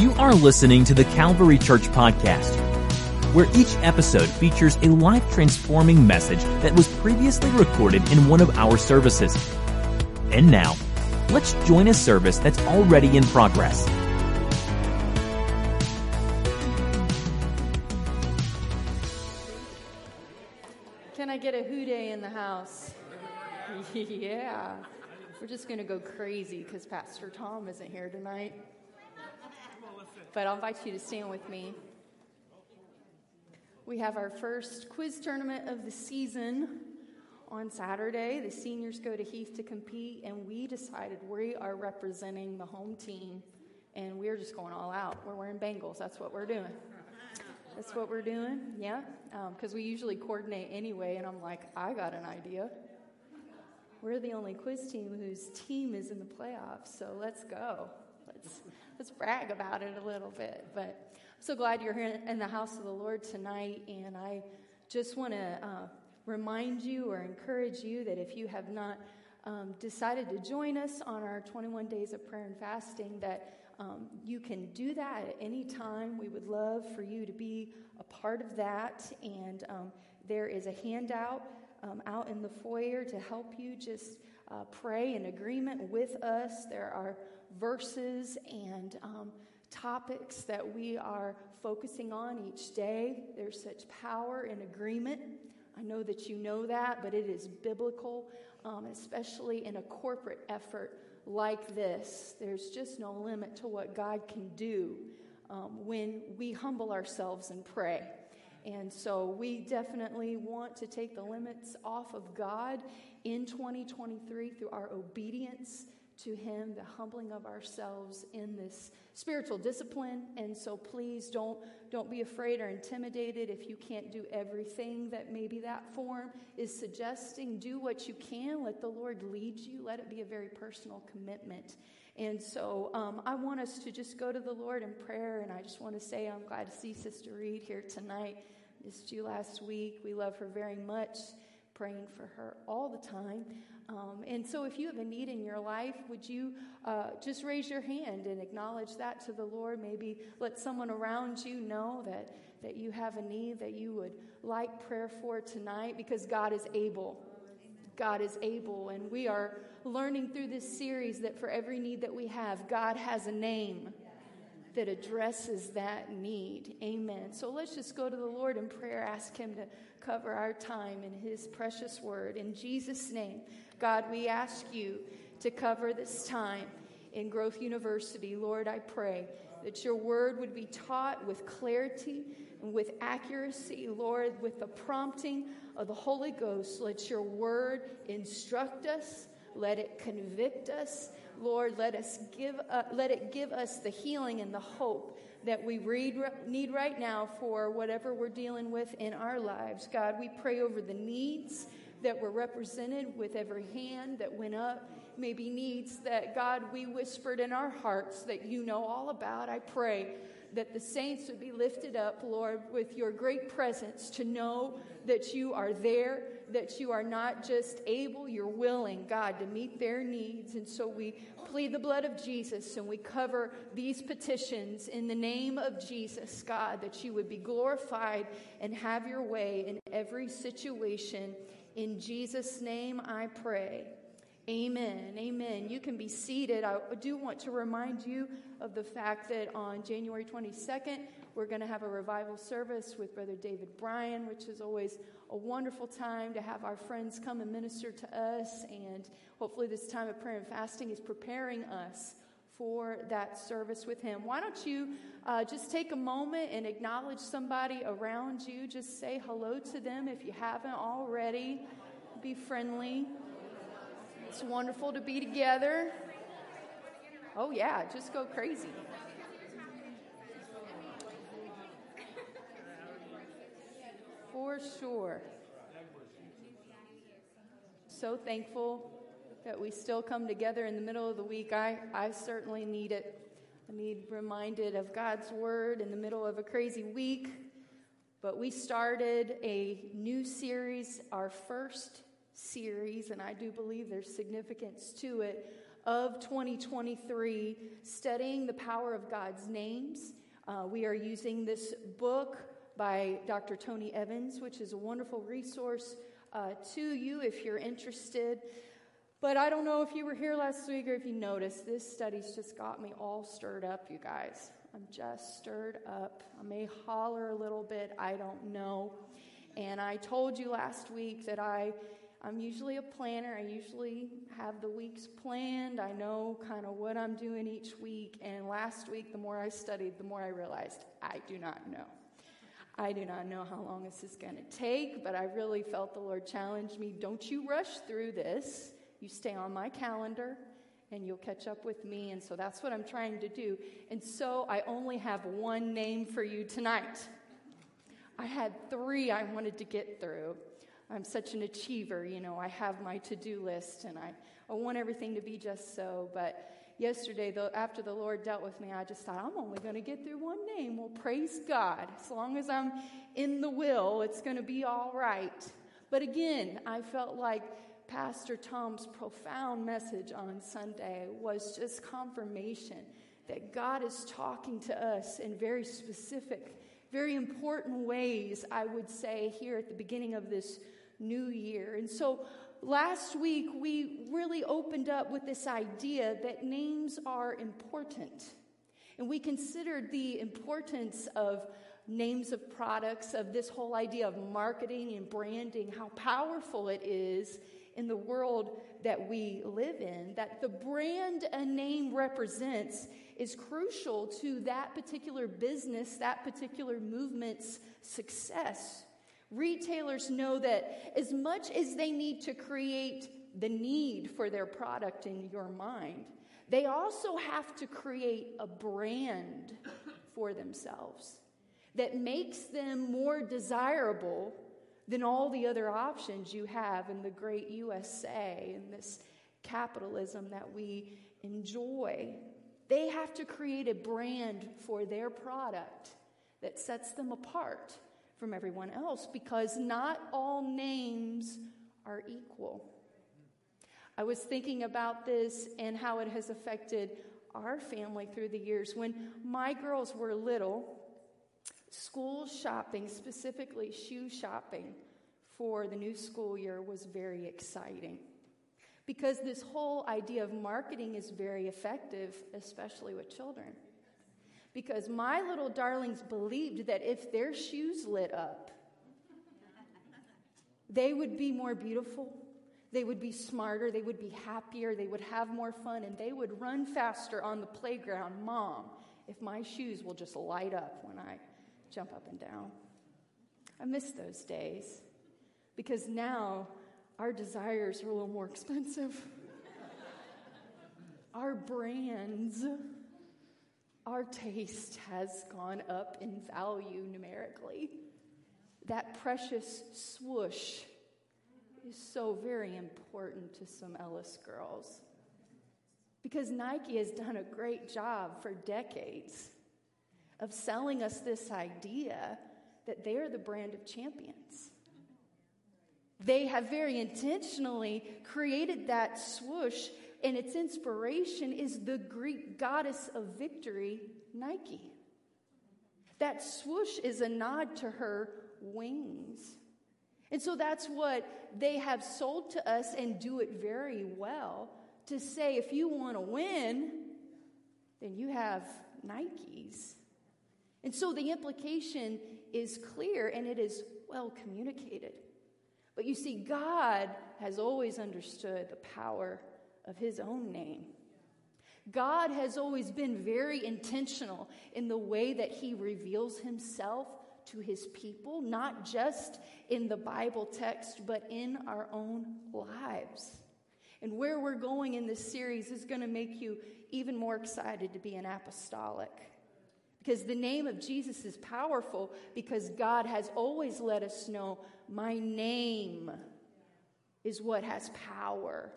You are listening to the Calvary Church Podcast, where each episode features a life transforming message that was previously recorded in one of our services. And now, let's join a service that's already in progress. Can I get a Who Dey in the house? yeah. We're just going to go crazy because Pastor Tom isn't here tonight but I'll invite you to stand with me. We have our first quiz tournament of the season on Saturday. The seniors go to Heath to compete, and we decided we are representing the home team, and we're just going all out. We're wearing Bengals. That's what we're doing. That's what we're doing, yeah. Because um, we usually coordinate anyway, and I'm like, I got an idea. We're the only quiz team whose team is in the playoffs, so let's go. Let's let's brag about it a little bit. But I'm so glad you're here in the house of the Lord tonight. And I just want to uh, remind you or encourage you that if you have not um, decided to join us on our 21 days of prayer and fasting, that um, you can do that at any time. We would love for you to be a part of that. And um, there is a handout um, out in the foyer to help you just uh, pray in agreement with us. There are verses and um, topics that we are focusing on each day. There's such power in agreement. I know that you know that, but it is biblical, um, especially in a corporate effort like this. There's just no limit to what God can do um, when we humble ourselves and pray. And so we definitely want to take the limits off of God in 2023 through our obedience to Him, the humbling of ourselves in this spiritual discipline. And so please don't, don't be afraid or intimidated if you can't do everything that maybe that form is suggesting. Do what you can. Let the Lord lead you. Let it be a very personal commitment. And so um, I want us to just go to the Lord in prayer. And I just want to say I'm glad to see Sister Reed here tonight. Missed you last week. We love her very much praying for her all the time. Um, and so, if you have a need in your life, would you uh, just raise your hand and acknowledge that to the Lord? Maybe let someone around you know that, that you have a need that you would like prayer for tonight because God is able. God is able. And we are learning through this series that for every need that we have, God has a name that addresses that need. Amen. So let's just go to the Lord in prayer, ask Him to cover our time in His precious word. In Jesus' name, God, we ask you to cover this time in Growth University. Lord, I pray that your word would be taught with clarity and with accuracy, Lord, with the prompting of the Holy Ghost. Let your word instruct us, let it convict us. Lord, let us give uh, let it give us the healing and the hope that we read, need right now for whatever we're dealing with in our lives. God, we pray over the needs that were represented with every hand that went up. Maybe needs that, God, we whispered in our hearts that you know all about. I pray that the saints would be lifted up, Lord, with your great presence to know that you are there, that you are not just able, you're willing, God, to meet their needs. And so we plead the blood of Jesus and we cover these petitions in the name of Jesus, God, that you would be glorified and have your way in every situation. In Jesus' name I pray. Amen. Amen. You can be seated. I do want to remind you of the fact that on January 22nd, we're going to have a revival service with Brother David Bryan, which is always a wonderful time to have our friends come and minister to us. And hopefully, this time of prayer and fasting is preparing us for that service with him. Why don't you uh, just take a moment and acknowledge somebody around you? Just say hello to them if you haven't already. Be friendly. It's wonderful to be together. Oh, yeah, just go crazy. For sure. So thankful that we still come together in the middle of the week. I, I certainly need it. I need reminded of God's word in the middle of a crazy week. But we started a new series, our first series, and I do believe there's significance to it, of 2023, studying the power of God's names. Uh, we are using this book by Dr. Tony Evans, which is a wonderful resource uh, to you if you're interested. But I don't know if you were here last week or if you noticed, this study's just got me all stirred up, you guys. I'm just stirred up. I may holler a little bit, I don't know. And I told you last week that I I'm usually a planner. I usually have the weeks planned. I know kind of what I'm doing each week. And last week, the more I studied, the more I realized I do not know. I do not know how long this is going to take, but I really felt the Lord challenge me don't you rush through this. You stay on my calendar and you'll catch up with me. And so that's what I'm trying to do. And so I only have one name for you tonight. I had three I wanted to get through. I'm such an achiever, you know, I have my to do list and I, I want everything to be just so. But yesterday, after the Lord dealt with me, I just thought, I'm only going to get through one name. Well, praise God. As long as I'm in the will, it's going to be all right. But again, I felt like Pastor Tom's profound message on Sunday was just confirmation that God is talking to us in very specific, very important ways, I would say, here at the beginning of this new year. And so last week we really opened up with this idea that names are important. And we considered the importance of names of products, of this whole idea of marketing and branding, how powerful it is in the world that we live in, that the brand a name represents is crucial to that particular business, that particular movement's success. Retailers know that as much as they need to create the need for their product in your mind, they also have to create a brand for themselves that makes them more desirable than all the other options you have in the great USA and this capitalism that we enjoy. They have to create a brand for their product that sets them apart from everyone else because not all names are equal. I was thinking about this and how it has affected our family through the years. When my girls were little, school shopping, specifically shoe shopping for the new school year, was very exciting. Because this whole idea of marketing is very effective, especially with children because my little darlings believed that if their shoes lit up, they would be more beautiful, they would be smarter, they would be happier, they would have more fun, and they would run faster on the playground. Mom, if my shoes will just light up when I jump up and down. I miss those days because now our desires are a little more expensive. our brands our taste has gone up in value numerically. That precious swoosh is so very important to some Ellis girls because Nike has done a great job for decades of selling us this idea that they are the brand of champions. They have very intentionally created that swoosh and its inspiration is the Greek goddess of victory, Nike. That swoosh is a nod to her wings. And so that's what they have sold to us and do it very well to say if you want to win, then you have Nikes. And so the implication is clear and it is well communicated. But you see, God has always understood the power of his own name. God has always been very intentional in the way that he reveals himself to his people, not just in the Bible text, but in our own lives. And where we're going in this series is going to make you even more excited to be an apostolic. Because the name of Jesus is powerful because God has always let us know my name is what has power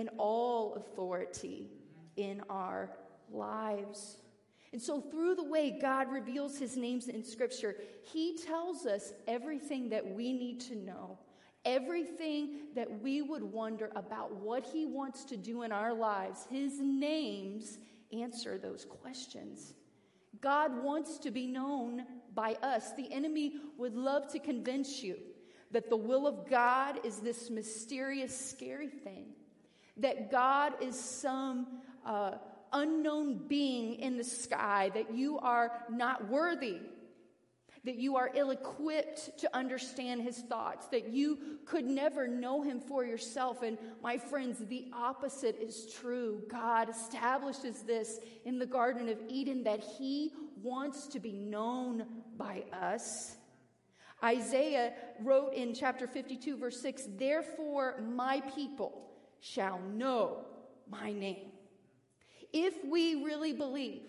and all authority in our lives. And so, through the way God reveals his names in Scripture, he tells us everything that we need to know, Everything that we would wonder about what He wants to do in our lives, His names answer those questions. God wants to be known by us. The enemy would love to convince you that the will of God is this mysterious, scary thing, that God is some uh, unknown being in the sky, that you are not worthy, that you are ill equipped to understand his thoughts, that you could never know him for yourself. And my friends, the opposite is true. God establishes this in the Garden of Eden that he wants to be known by us. Isaiah wrote in chapter 52, verse 6 Therefore, my people shall know my name. If we really believe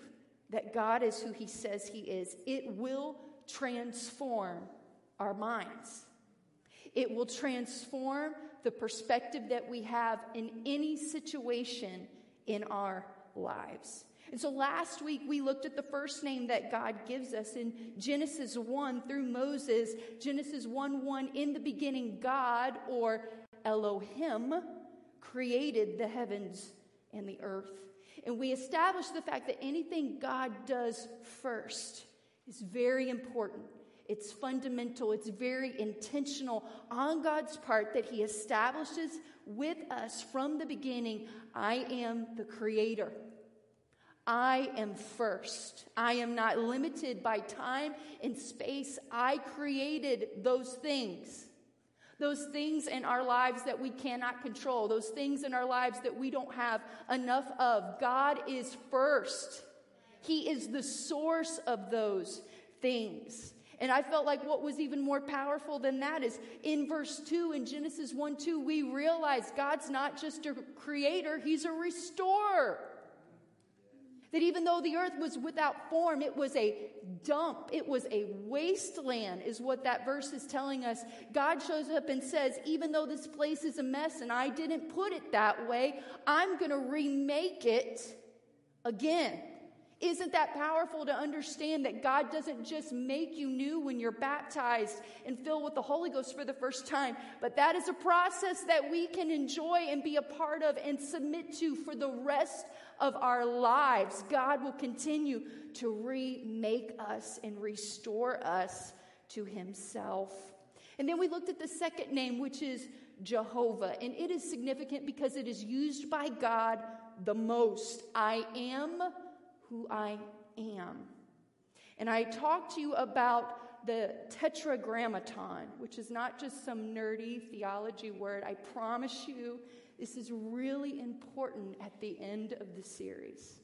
that God is who he says he is, it will transform our minds. It will transform the perspective that we have in any situation in our lives. And so last week we looked at the first name that God gives us in Genesis 1 through Moses. Genesis 1 1, in the beginning, God or Elohim created the heavens and the earth. And we establish the fact that anything God does first is very important. It's fundamental, it's very intentional on God's part that He establishes with us from the beginning I am the creator. I am first. I am not limited by time and space. I created those things. Those things in our lives that we cannot control, those things in our lives that we don't have enough of. God is first. He is the source of those things. And I felt like what was even more powerful than that is in verse 2 in Genesis 1 2, we realize God's not just a creator, He's a restorer. That even though the earth was without form, it was a dump, it was a wasteland, is what that verse is telling us. God shows up and says, Even though this place is a mess and I didn't put it that way, I'm going to remake it again. Isn't that powerful to understand that God doesn't just make you new when you're baptized and filled with the Holy Ghost for the first time, but that is a process that we can enjoy and be a part of and submit to for the rest of our lives. God will continue to remake us and restore us to Himself. And then we looked at the second name, which is Jehovah, and it is significant because it is used by God the most. I am who I am. And I talked to you about the tetragrammaton, which is not just some nerdy theology word. I promise you, this is really important at the end of the series.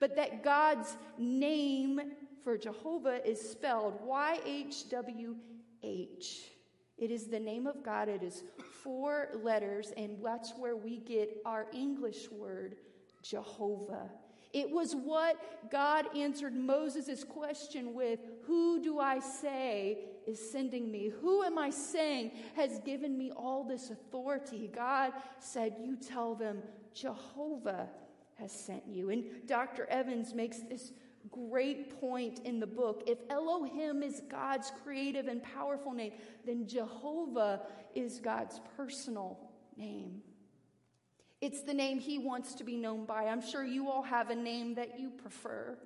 But that God's name for Jehovah is spelled Y H W H. It is the name of God. It is four letters, and that's where we get our English word, Jehovah. It was what God answered Moses' question with Who do I say is sending me? Who am I saying has given me all this authority? God said, You tell them, Jehovah has sent you. And Dr. Evans makes this great point in the book. If Elohim is God's creative and powerful name, then Jehovah is God's personal name. It's the name he wants to be known by. I'm sure you all have a name that you prefer.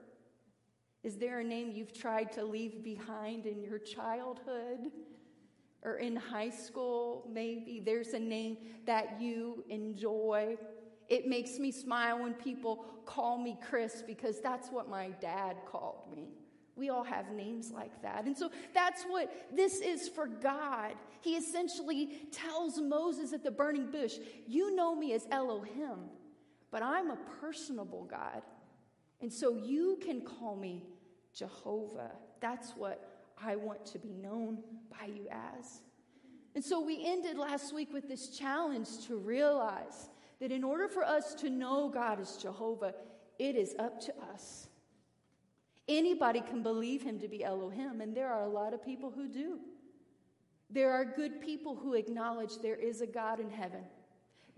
Is there a name you've tried to leave behind in your childhood or in high school? Maybe there's a name that you enjoy. It makes me smile when people call me Chris because that's what my dad called me. We all have names like that. And so that's what this is for God. He essentially tells Moses at the burning bush, You know me as Elohim, but I'm a personable God. And so you can call me Jehovah. That's what I want to be known by you as. And so we ended last week with this challenge to realize that in order for us to know God as Jehovah, it is up to us. Anybody can believe him to be Elohim, and there are a lot of people who do. There are good people who acknowledge there is a God in heaven.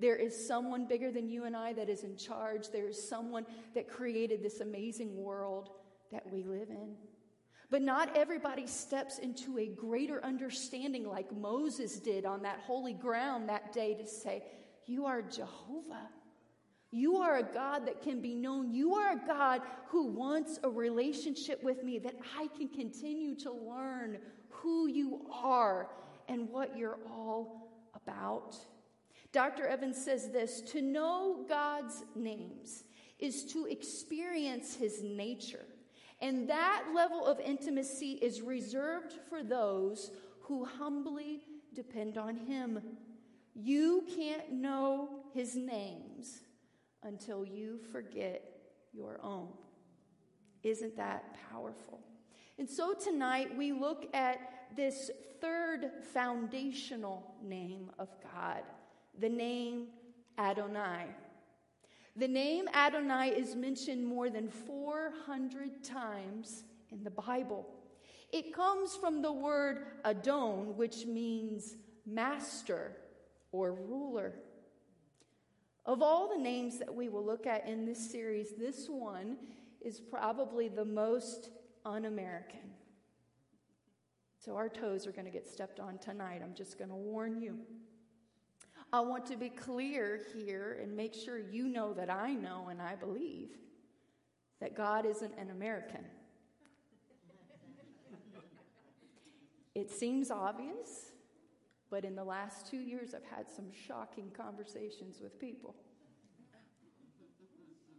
There is someone bigger than you and I that is in charge. There is someone that created this amazing world that we live in. But not everybody steps into a greater understanding like Moses did on that holy ground that day to say, You are Jehovah. You are a God that can be known. You are a God who wants a relationship with me that I can continue to learn who you are and what you're all about. Dr. Evans says this to know God's names is to experience his nature. And that level of intimacy is reserved for those who humbly depend on him. You can't know his names until you forget your own. Isn't that powerful? And so tonight we look at this third foundational name of God, the name Adonai. The name Adonai is mentioned more than 400 times in the Bible. It comes from the word Adon, which means master or ruler. Of all the names that we will look at in this series, this one is probably the most un American. So our toes are going to get stepped on tonight. I'm just going to warn you. I want to be clear here and make sure you know that I know and I believe that God isn't an American. it seems obvious, but in the last two years, I've had some shocking conversations with people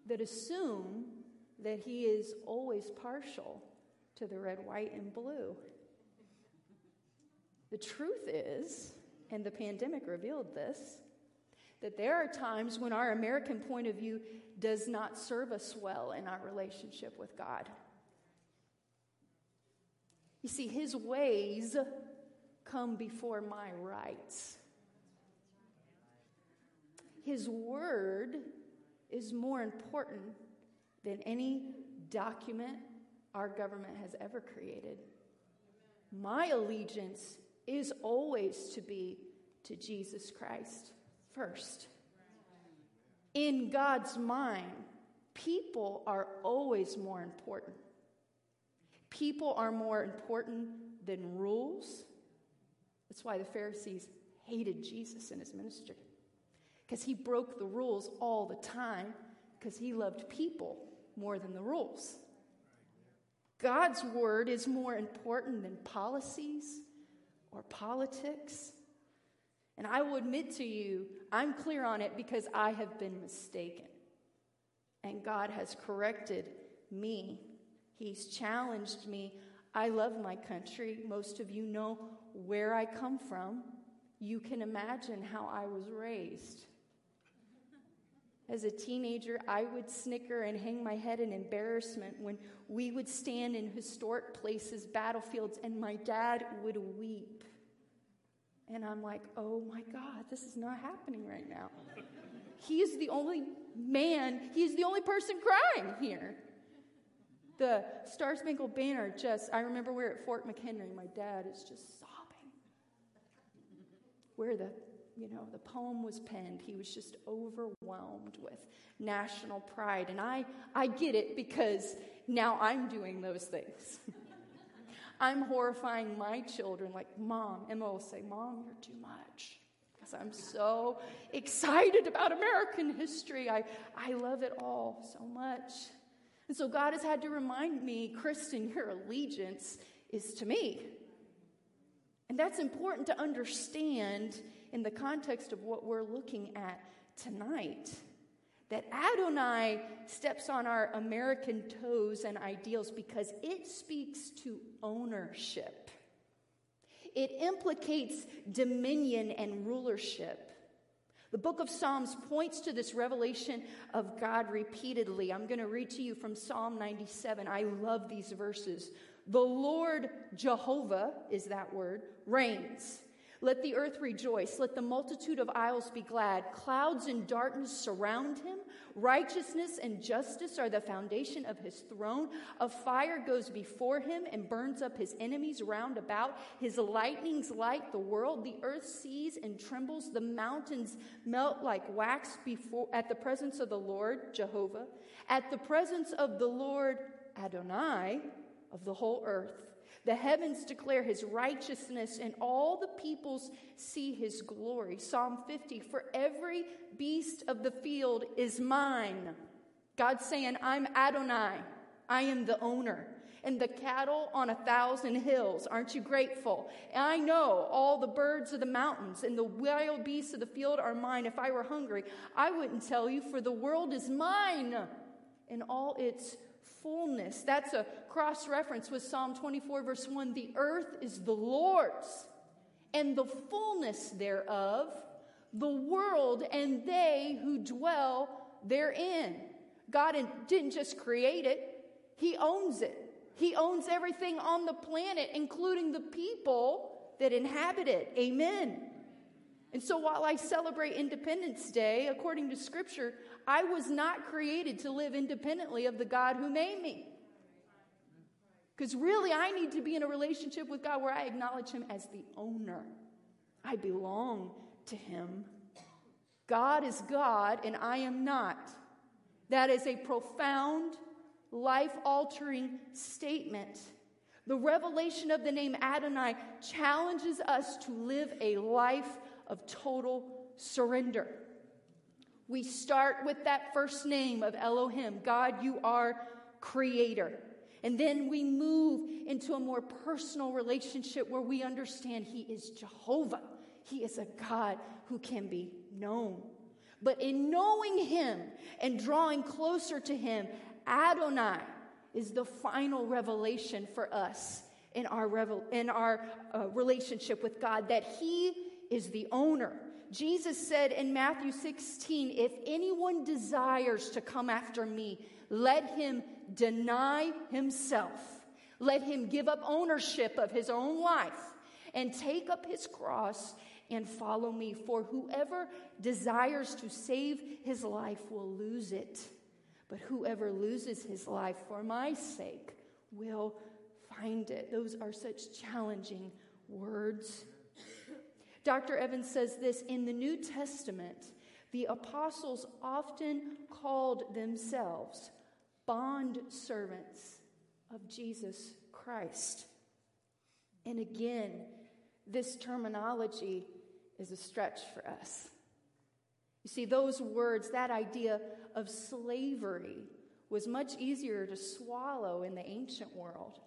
that assume that he is always partial to the red, white, and blue. The truth is, and the pandemic revealed this, that there are times when our American point of view does not serve us well in our relationship with God. You see, his ways come before my rights. His word is more important than any document our government has ever created. My allegiance is always to be to Jesus Christ first. In God's mind, people are always more important. People are more important than rules, that's why the Pharisees hated Jesus and his ministry. Because he broke the rules all the time because he loved people more than the rules. God's word is more important than policies or politics. And I will admit to you, I'm clear on it because I have been mistaken. And God has corrected me. He's challenged me. I love my country. Most of you know where I come from, you can imagine how I was raised. As a teenager, I would snicker and hang my head in embarrassment when we would stand in historic places, battlefields, and my dad would weep. And I'm like, oh my God, this is not happening right now. He is the only man, he's the only person crying here. The Star Spangled Banner just, I remember we are at Fort McHenry. My dad is just where the you know the poem was penned he was just overwhelmed with national pride. And i i get it because now i'm doing those things. I'm horrifying my children like mom emma will say mom you're too much. Because i'm so excited about american history. I i love it all so much. And so god has had to remind me kristen your allegiance is to me and that's important to understand in the context of what we're looking at tonight. That Adonai steps on our American toes and ideals because it speaks to ownership. It implicates dominion and rulership. The book of Psalms points to this revelation of God repeatedly. I'm going to read to you from Psalm 97. I love these verses. The Lord Jehovah is that word, reigns. Let the earth rejoice. Let the multitude of isles be glad. Clouds and darkness surround him. Righteousness and justice are the foundation of his throne. A fire goes before him and burns up his enemies round about. His lightnings light the world. The earth sees and trembles. The mountains melt like wax before, at the presence of the Lord, Jehovah. At the presence of the Lord, Adonai, of the whole earth. The heavens declare his righteousness, and all the peoples see his glory. Psalm 50 For every beast of the field is mine. God's saying, I'm Adonai, I am the owner. And the cattle on a thousand hills, aren't you grateful? And I know all the birds of the mountains and the wild beasts of the field are mine. If I were hungry, I wouldn't tell you, for the world is mine and all its fullness. That's a cross reference with Psalm 24, verse 1. The earth is the Lord's, and the fullness thereof, the world and they who dwell therein. God didn't just create it, He owns it. He owns everything on the planet, including the people that inhabit it. Amen. And so while I celebrate Independence Day, according to Scripture, I was not created to live independently of the God who made me. Because really, I need to be in a relationship with God where I acknowledge Him as the owner. I belong to Him. God is God, and I am not. That is a profound, life altering statement. The revelation of the name Adonai challenges us to live a life of total surrender. We start with that first name of Elohim God, you are creator. And then we move into a more personal relationship where we understand He is Jehovah. He is a God who can be known. But in knowing Him and drawing closer to Him, Adonai is the final revelation for us in our, revel- in our uh, relationship with God that He is the owner Jesus said in Matthew 16, If anyone desires to come after me, let him deny himself. Let him give up ownership of his own life and take up his cross and follow me. For whoever desires to save his life will lose it. But whoever loses his life for my sake will find it. Those are such challenging words. Dr. Evans says this in the New Testament, the apostles often called themselves bond servants of Jesus Christ. And again, this terminology is a stretch for us. You see, those words, that idea of slavery, was much easier to swallow in the ancient world.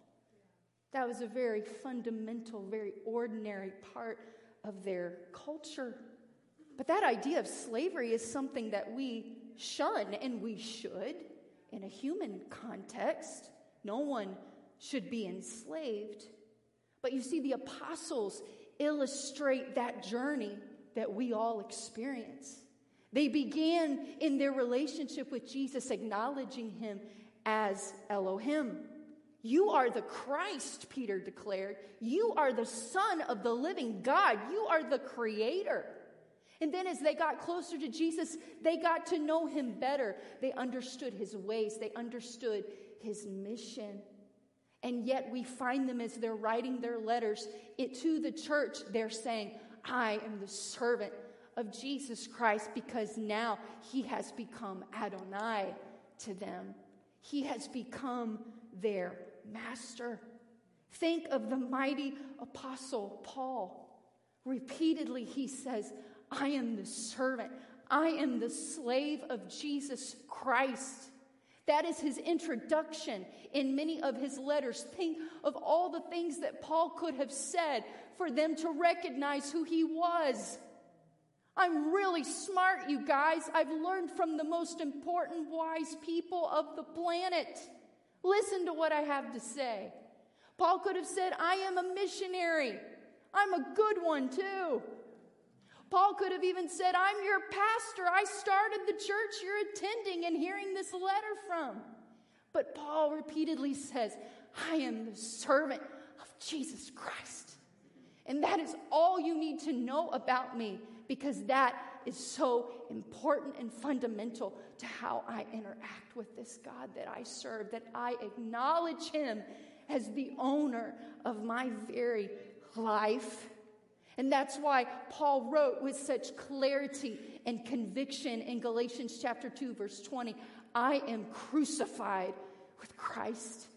That was a very fundamental, very ordinary part of their culture. But that idea of slavery is something that we shun, and we should in a human context. No one should be enslaved. But you see, the apostles illustrate that journey that we all experience. They began in their relationship with Jesus, acknowledging him as Elohim. You are the Christ, Peter declared. You are the Son of the living God. You are the Creator. And then, as they got closer to Jesus, they got to know him better. They understood his ways, they understood his mission. And yet, we find them as they're writing their letters it, to the church, they're saying, I am the servant of Jesus Christ because now he has become Adonai to them. He has become their master. Think of the mighty apostle Paul. Repeatedly, he says, I am the servant, I am the slave of Jesus Christ. That is his introduction in many of his letters. Think of all the things that Paul could have said for them to recognize who he was. I'm really smart, you guys. I've learned from the most important, wise people of the planet. Listen to what I have to say. Paul could have said, I am a missionary. I'm a good one too. Paul could have even said, I'm your pastor. I started the church you're attending and hearing this letter from. But Paul repeatedly says, I am the servant of Jesus Christ. And that is all you need to know about me because that is so important and fundamental to how I interact with this God that I serve, that I acknowledge Him as the owner of my very life. And that's why Paul wrote with such clarity and conviction in Galatians chapter 2, verse 20 I am crucified with Christ.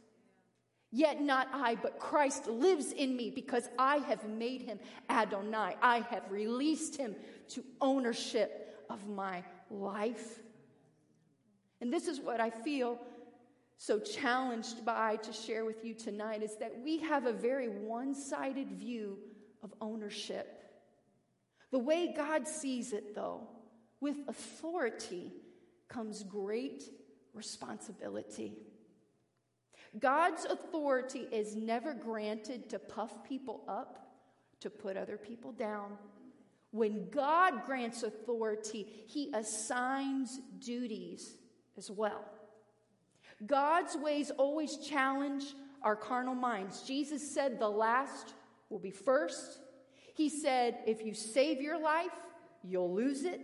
Yet not I, but Christ lives in me because I have made him Adonai. I have released him to ownership of my life. And this is what I feel so challenged by to share with you tonight is that we have a very one sided view of ownership. The way God sees it, though, with authority comes great responsibility. God's authority is never granted to puff people up, to put other people down. When God grants authority, he assigns duties as well. God's ways always challenge our carnal minds. Jesus said the last will be first. He said, if you save your life, you'll lose it.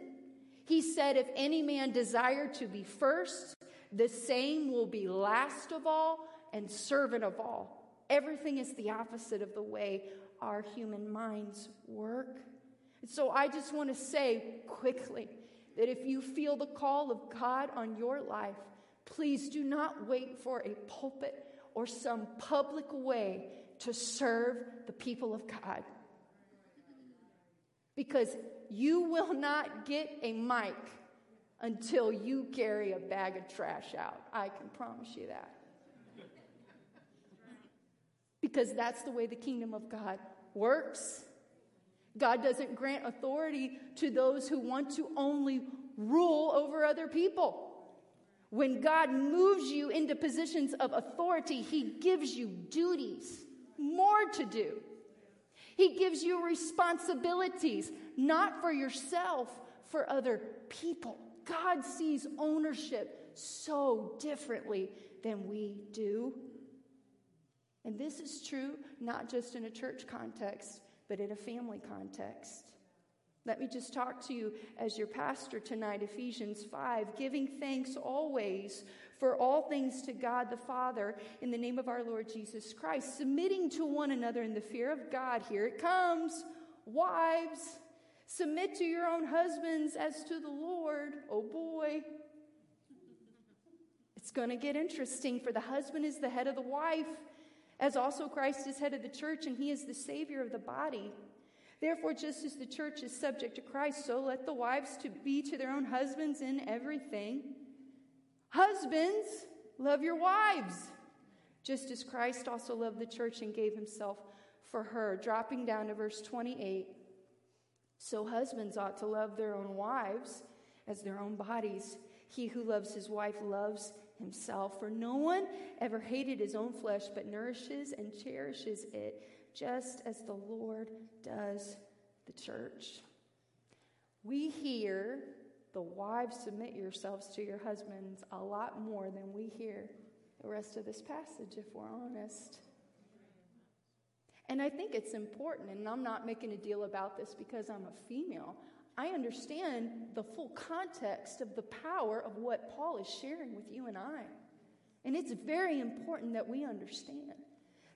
He said, if any man desire to be first, the same will be last of all and servant of all. Everything is the opposite of the way our human minds work. And so I just want to say quickly that if you feel the call of God on your life, please do not wait for a pulpit or some public way to serve the people of God. Because you will not get a mic until you carry a bag of trash out. I can promise you that because that's the way the kingdom of God works. God doesn't grant authority to those who want to only rule over other people. When God moves you into positions of authority, He gives you duties, more to do. He gives you responsibilities, not for yourself, for other people. God sees ownership so differently than we do. And this is true not just in a church context, but in a family context. Let me just talk to you as your pastor tonight, Ephesians 5, giving thanks always for all things to God the Father in the name of our Lord Jesus Christ, submitting to one another in the fear of God. Here it comes. Wives, submit to your own husbands as to the Lord. Oh boy. It's going to get interesting, for the husband is the head of the wife as also Christ is head of the church and he is the Savior of the body. Therefore, just as the church is subject to Christ, so let the wives to be to their own husbands in everything. Husbands, love your wives, just as Christ also loved the church and gave himself for her. Dropping down to verse 28. So husbands ought to love their own wives as their own bodies. He who loves his wife loves himself. For no one ever hated his own flesh, but nourishes and cherishes it, just as the Lord does the church. We hear the wives submit yourselves to your husbands a lot more than we hear the rest of this passage, if we're honest. And I think it's important, and I'm not making a deal about this because I'm a female. I understand the full context of the power of what Paul is sharing with you and I. And it's very important that we understand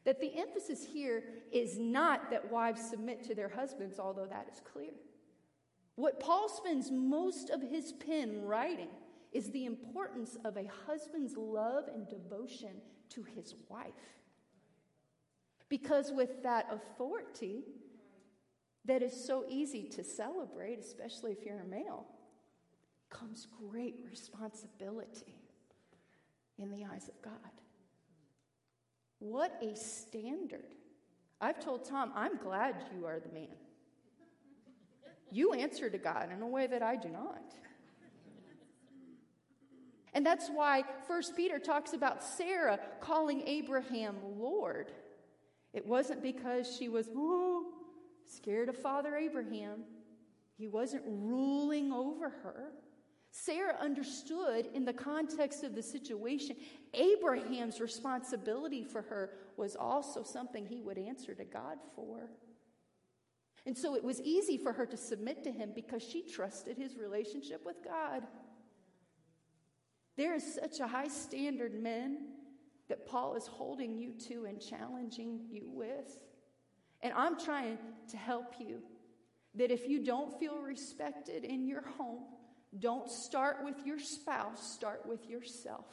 that the emphasis here is not that wives submit to their husbands, although that is clear. What Paul spends most of his pen writing is the importance of a husband's love and devotion to his wife. Because with that authority, that is so easy to celebrate, especially if you're a male, comes great responsibility in the eyes of God. What a standard. I've told Tom, I'm glad you are the man. You answer to God in a way that I do not. And that's why First Peter talks about Sarah calling Abraham Lord. It wasn't because she was, oh, scared of Father Abraham. He wasn't ruling over her. Sarah understood in the context of the situation, Abraham's responsibility for her was also something he would answer to God for. And so it was easy for her to submit to him because she trusted his relationship with God. There is such a high standard, men, that Paul is holding you to and challenging you with. And I'm trying to help you that if you don't feel respected in your home, don't start with your spouse, start with yourself.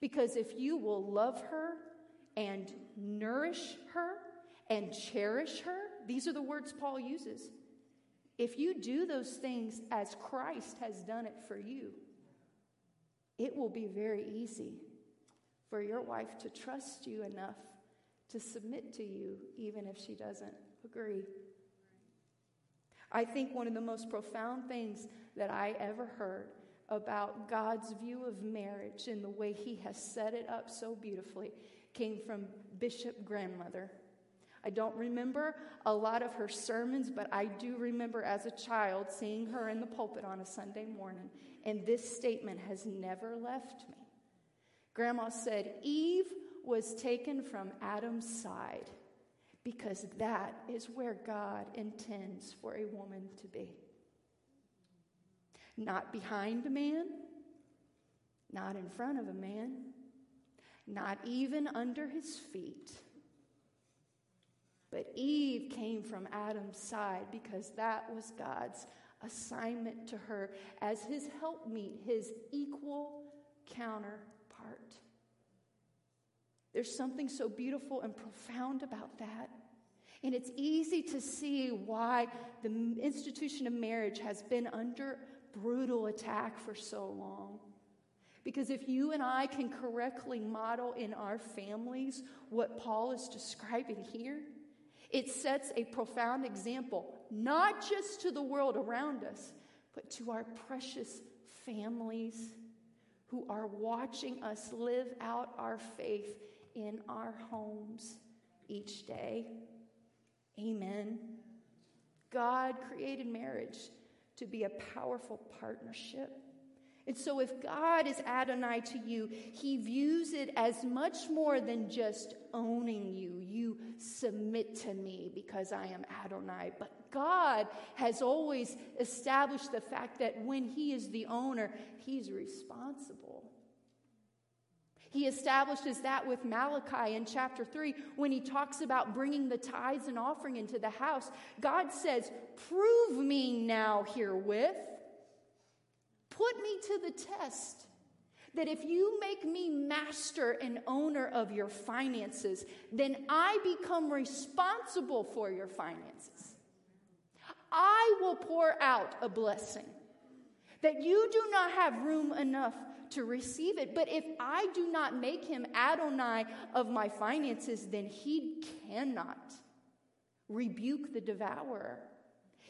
Because if you will love her and nourish her and cherish her, these are the words Paul uses. If you do those things as Christ has done it for you, it will be very easy for your wife to trust you enough to submit to you, even if she doesn't agree. I think one of the most profound things that I ever heard about God's view of marriage and the way He has set it up so beautifully came from Bishop Grandmother. I don't remember a lot of her sermons, but I do remember as a child seeing her in the pulpit on a Sunday morning, and this statement has never left me. Grandma said, Eve was taken from Adam's side because that is where God intends for a woman to be. Not behind a man, not in front of a man, not even under his feet. But Eve came from Adam's side because that was God's assignment to her as his helpmeet, his equal counterpart. There's something so beautiful and profound about that. And it's easy to see why the institution of marriage has been under brutal attack for so long. Because if you and I can correctly model in our families what Paul is describing here, it sets a profound example, not just to the world around us, but to our precious families who are watching us live out our faith in our homes each day. Amen. God created marriage to be a powerful partnership. And so, if God is Adonai to you, he views it as much more than just owning you. You submit to me because I am Adonai. But God has always established the fact that when he is the owner, he's responsible. He establishes that with Malachi in chapter 3 when he talks about bringing the tithes and offering into the house. God says, Prove me now herewith. Put me to the test. That if you make me master and owner of your finances, then I become responsible for your finances. I will pour out a blessing that you do not have room enough to receive it. But if I do not make him Adonai of my finances, then he cannot rebuke the devourer.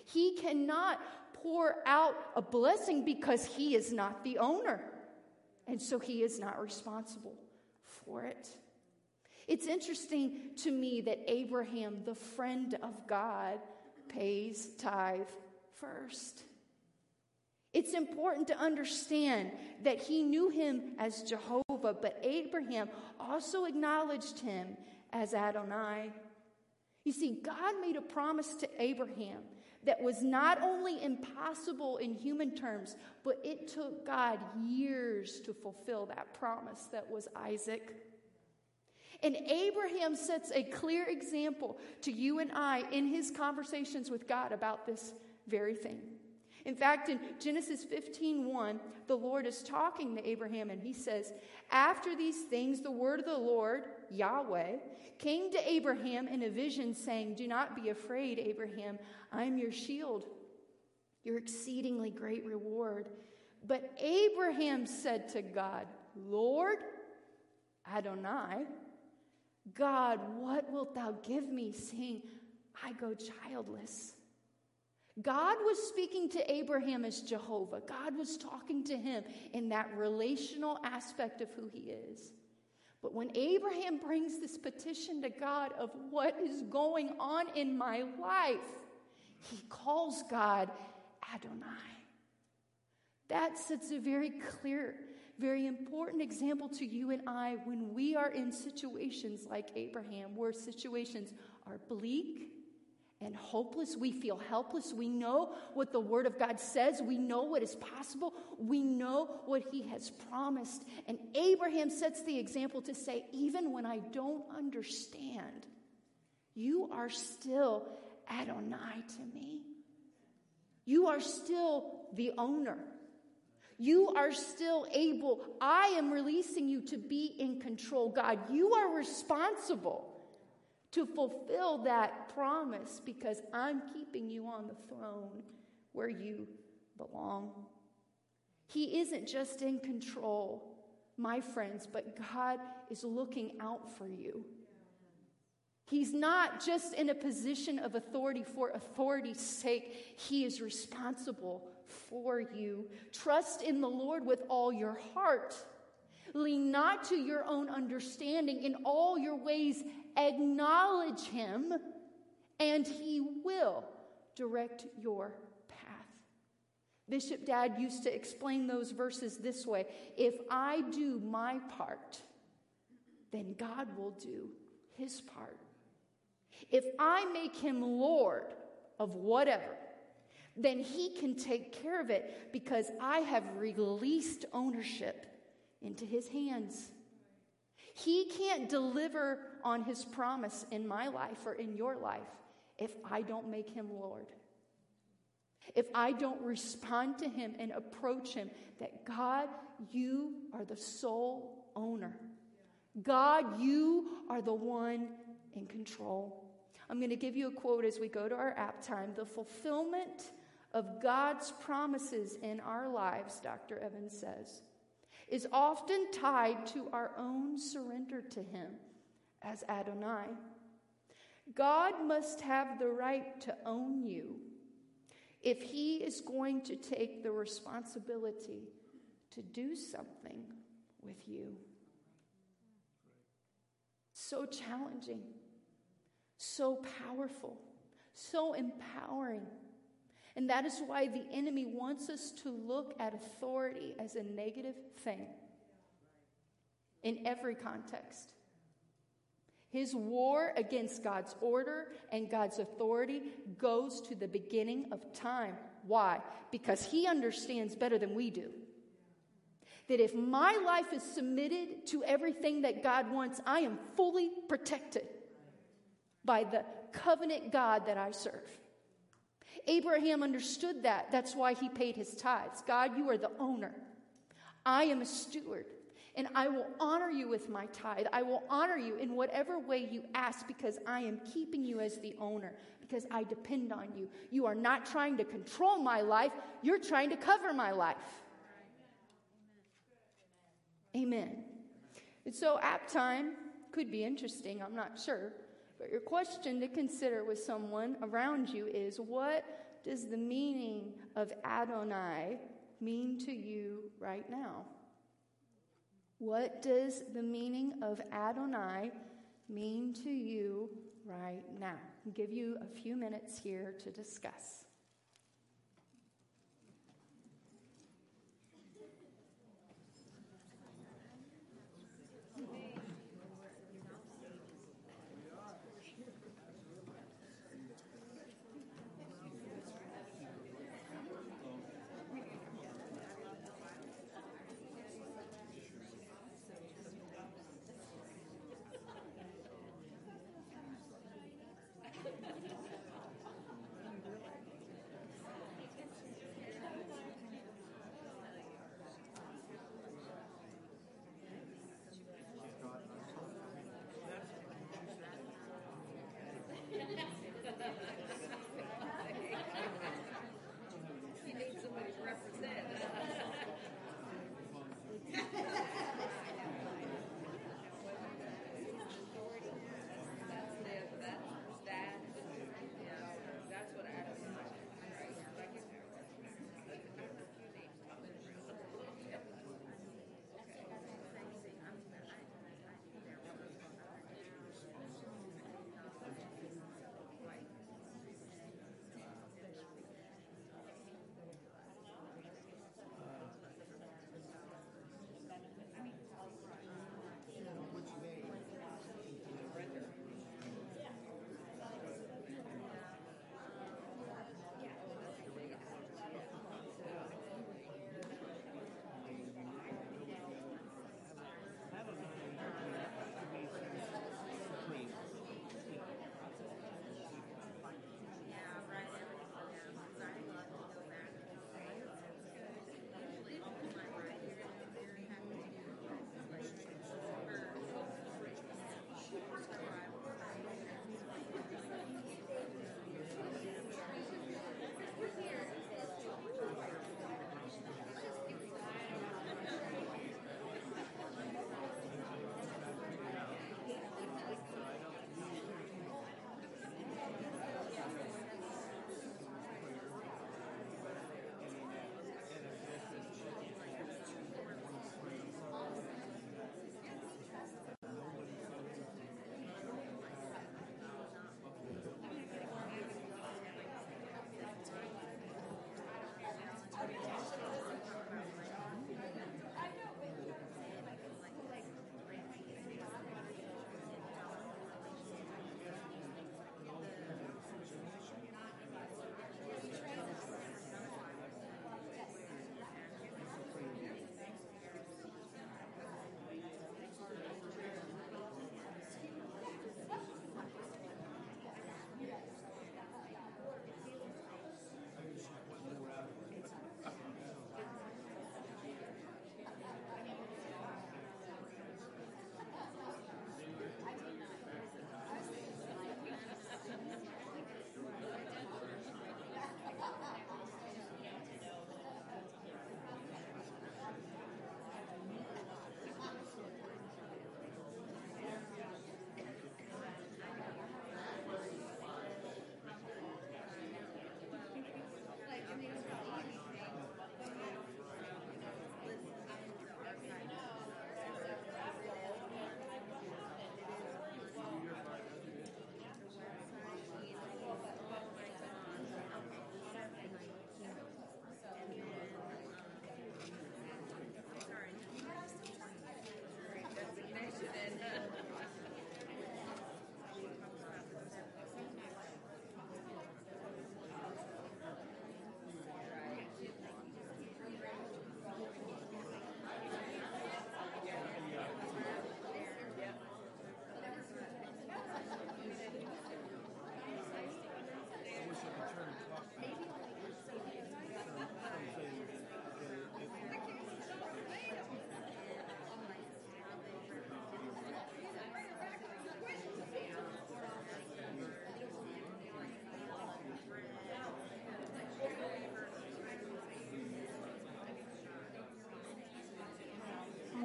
He cannot pour out a blessing because he is not the owner. And so he is not responsible for it. It's interesting to me that Abraham, the friend of God, pays tithe first. It's important to understand that he knew him as Jehovah, but Abraham also acknowledged him as Adonai. You see, God made a promise to Abraham that was not only impossible in human terms, but it took God years to fulfill that promise that was Isaac. And Abraham sets a clear example to you and I in his conversations with God about this very thing. In fact, in Genesis 15 1, the Lord is talking to Abraham and he says, After these things, the word of the Lord, Yahweh, came to Abraham in a vision, saying, Do not be afraid, Abraham. I am your shield, your exceedingly great reward. But Abraham said to God, Lord, Adonai, God, what wilt thou give me, seeing I go childless? God was speaking to Abraham as Jehovah. God was talking to him in that relational aspect of who he is. But when Abraham brings this petition to God of what is going on in my life, he calls God Adonai. That sets a very clear, very important example to you and I when we are in situations like Abraham, where situations are bleak and hopeless. We feel helpless. We know what the Word of God says. We know what is possible. We know what He has promised. And Abraham sets the example to say, even when I don't understand, you are still Adonai to me. You are still the owner. You are still able. I am releasing you to be in control. God, you are responsible to fulfill that promise because I'm keeping you on the throne where you belong. He isn't just in control, my friends, but God is looking out for you. He's not just in a position of authority for authority's sake, He is responsible for you. Trust in the Lord with all your heart. Lean not to your own understanding. In all your ways, acknowledge Him, and He will direct your path. Bishop Dad used to explain those verses this way If I do my part, then God will do His part. If I make Him Lord of whatever, then he can take care of it because I have released ownership into his hands. He can't deliver on his promise in my life or in your life if I don't make him Lord. If I don't respond to him and approach him, that God, you are the sole owner. God, you are the one in control. I'm going to give you a quote as we go to our app time. The fulfillment of God's promises in our lives, Dr. Evans says, is often tied to our own surrender to Him as Adonai. God must have the right to own you if He is going to take the responsibility to do something with you. So challenging, so powerful, so empowering. And that is why the enemy wants us to look at authority as a negative thing in every context. His war against God's order and God's authority goes to the beginning of time. Why? Because he understands better than we do. That if my life is submitted to everything that God wants, I am fully protected by the covenant God that I serve. Abraham understood that. That's why he paid his tithes. God, you are the owner. I am a steward, and I will honor you with my tithe. I will honor you in whatever way you ask because I am keeping you as the owner, because I depend on you. You are not trying to control my life, you're trying to cover my life. Amen. And so, app time could be interesting, I'm not sure. But your question to consider with someone around you is what does the meaning of Adonai mean to you right now? What does the meaning of Adonai mean to you right now? I'll give you a few minutes here to discuss.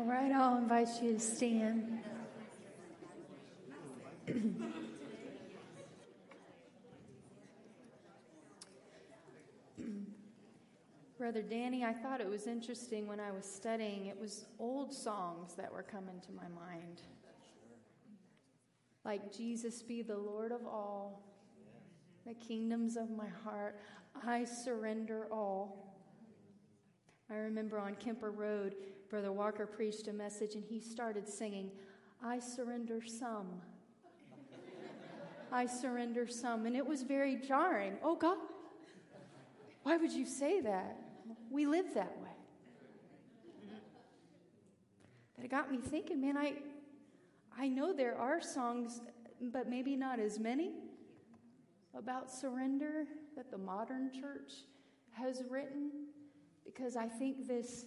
Right, I'll invite you to stand. Brother Danny, I thought it was interesting when I was studying. It was old songs that were coming to my mind. Like Jesus be the Lord of all, the kingdoms of my heart, I surrender all. I remember on Kemper Road, Brother Walker preached a message and he started singing, I surrender some. I surrender some. And it was very jarring. Oh, God, why would you say that? We live that way. But it got me thinking, man, I, I know there are songs, but maybe not as many, about surrender that the modern church has written, because I think this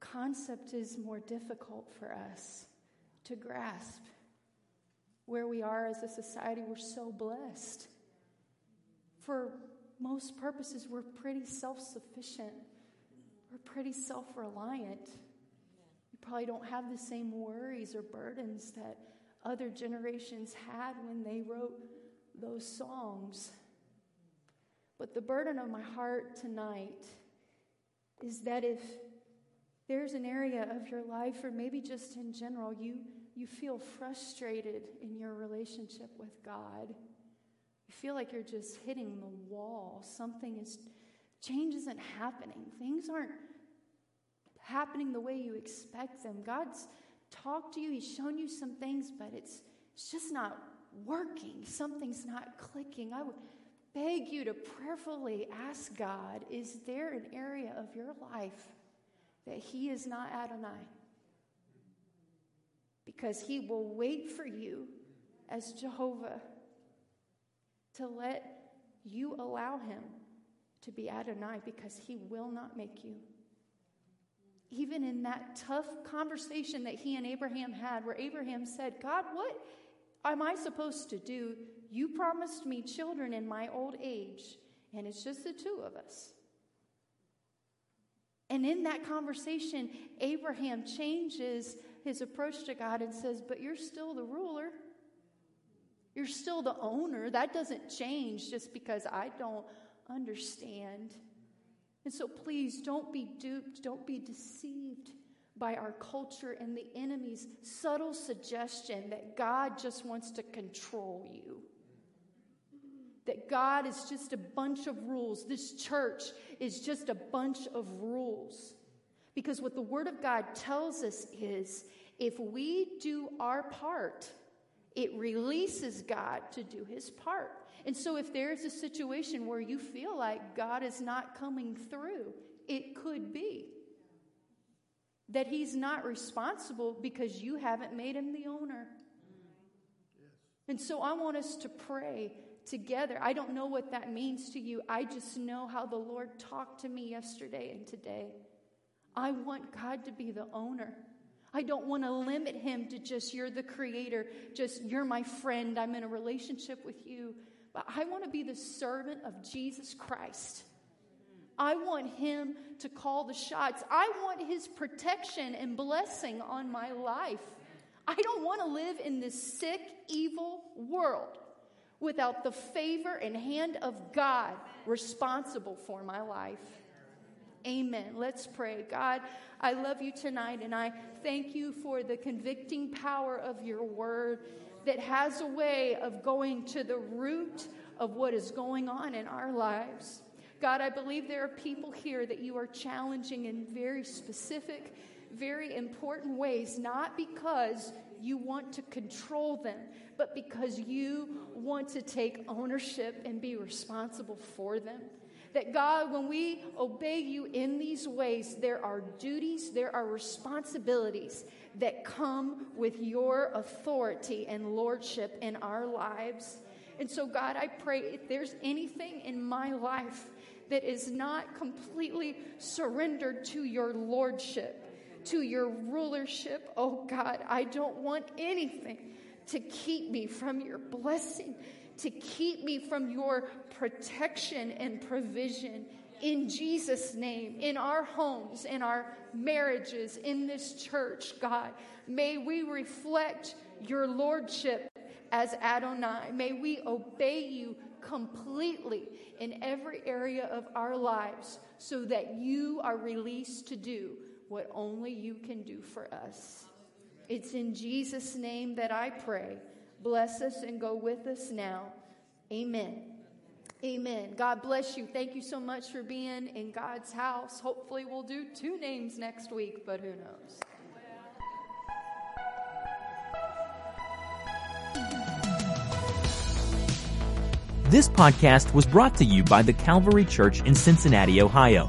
concept is more difficult for us to grasp. Where we are as a society, we're so blessed. For most purposes, we're pretty self sufficient, we're pretty self reliant. We probably don't have the same worries or burdens that other generations had when they wrote those songs. But the burden of my heart tonight is that if there's an area of your life, or maybe just in general, you, you feel frustrated in your relationship with God, you feel like you're just hitting the wall. Something is, change isn't happening. Things aren't happening the way you expect them. God's talked to you, He's shown you some things, but it's, it's just not working. Something's not clicking. I would beg you to prayerfully ask God is there an area of your life that He is not Adonai? Because He will wait for you as Jehovah to let you allow Him to be Adonai because He will not make you even in that tough conversation that he and Abraham had, where Abraham said, God, what am I supposed to do? You promised me children in my old age, and it's just the two of us. And in that conversation, Abraham changes his approach to God and says, But you're still the ruler. You're still the owner. That doesn't change just because I don't understand. And so please don't be duped, don't be deceived by our culture and the enemy's subtle suggestion that God just wants to control you. That God is just a bunch of rules. This church is just a bunch of rules. Because what the Word of God tells us is if we do our part, it releases God to do his part. And so, if there's a situation where you feel like God is not coming through, it could be that He's not responsible because you haven't made Him the owner. Mm. And so, I want us to pray together. I don't know what that means to you. I just know how the Lord talked to me yesterday and today. I want God to be the owner. I don't want to limit him to just you're the creator, just you're my friend, I'm in a relationship with you. But I want to be the servant of Jesus Christ. I want him to call the shots. I want his protection and blessing on my life. I don't want to live in this sick, evil world without the favor and hand of God responsible for my life. Amen. Let's pray. God, I love you tonight and I thank you for the convicting power of your word that has a way of going to the root of what is going on in our lives. God, I believe there are people here that you are challenging in very specific, very important ways, not because you want to control them, but because you want to take ownership and be responsible for them. That God, when we obey you in these ways, there are duties, there are responsibilities that come with your authority and lordship in our lives. And so, God, I pray if there's anything in my life that is not completely surrendered to your lordship, to your rulership, oh God, I don't want anything to keep me from your blessing, to keep me from your protection and provision in Jesus' name, in our homes, in our marriages, in this church, God. May we reflect your lordship as Adonai. May we obey you completely in every area of our lives so that you are released to do what only you can do for us. It's in Jesus' name that I pray. Bless us and go with us now. Amen. Amen. God bless you. Thank you so much for being in God's house. Hopefully, we'll do two names next week, but who knows? This podcast was brought to you by the Calvary Church in Cincinnati, Ohio.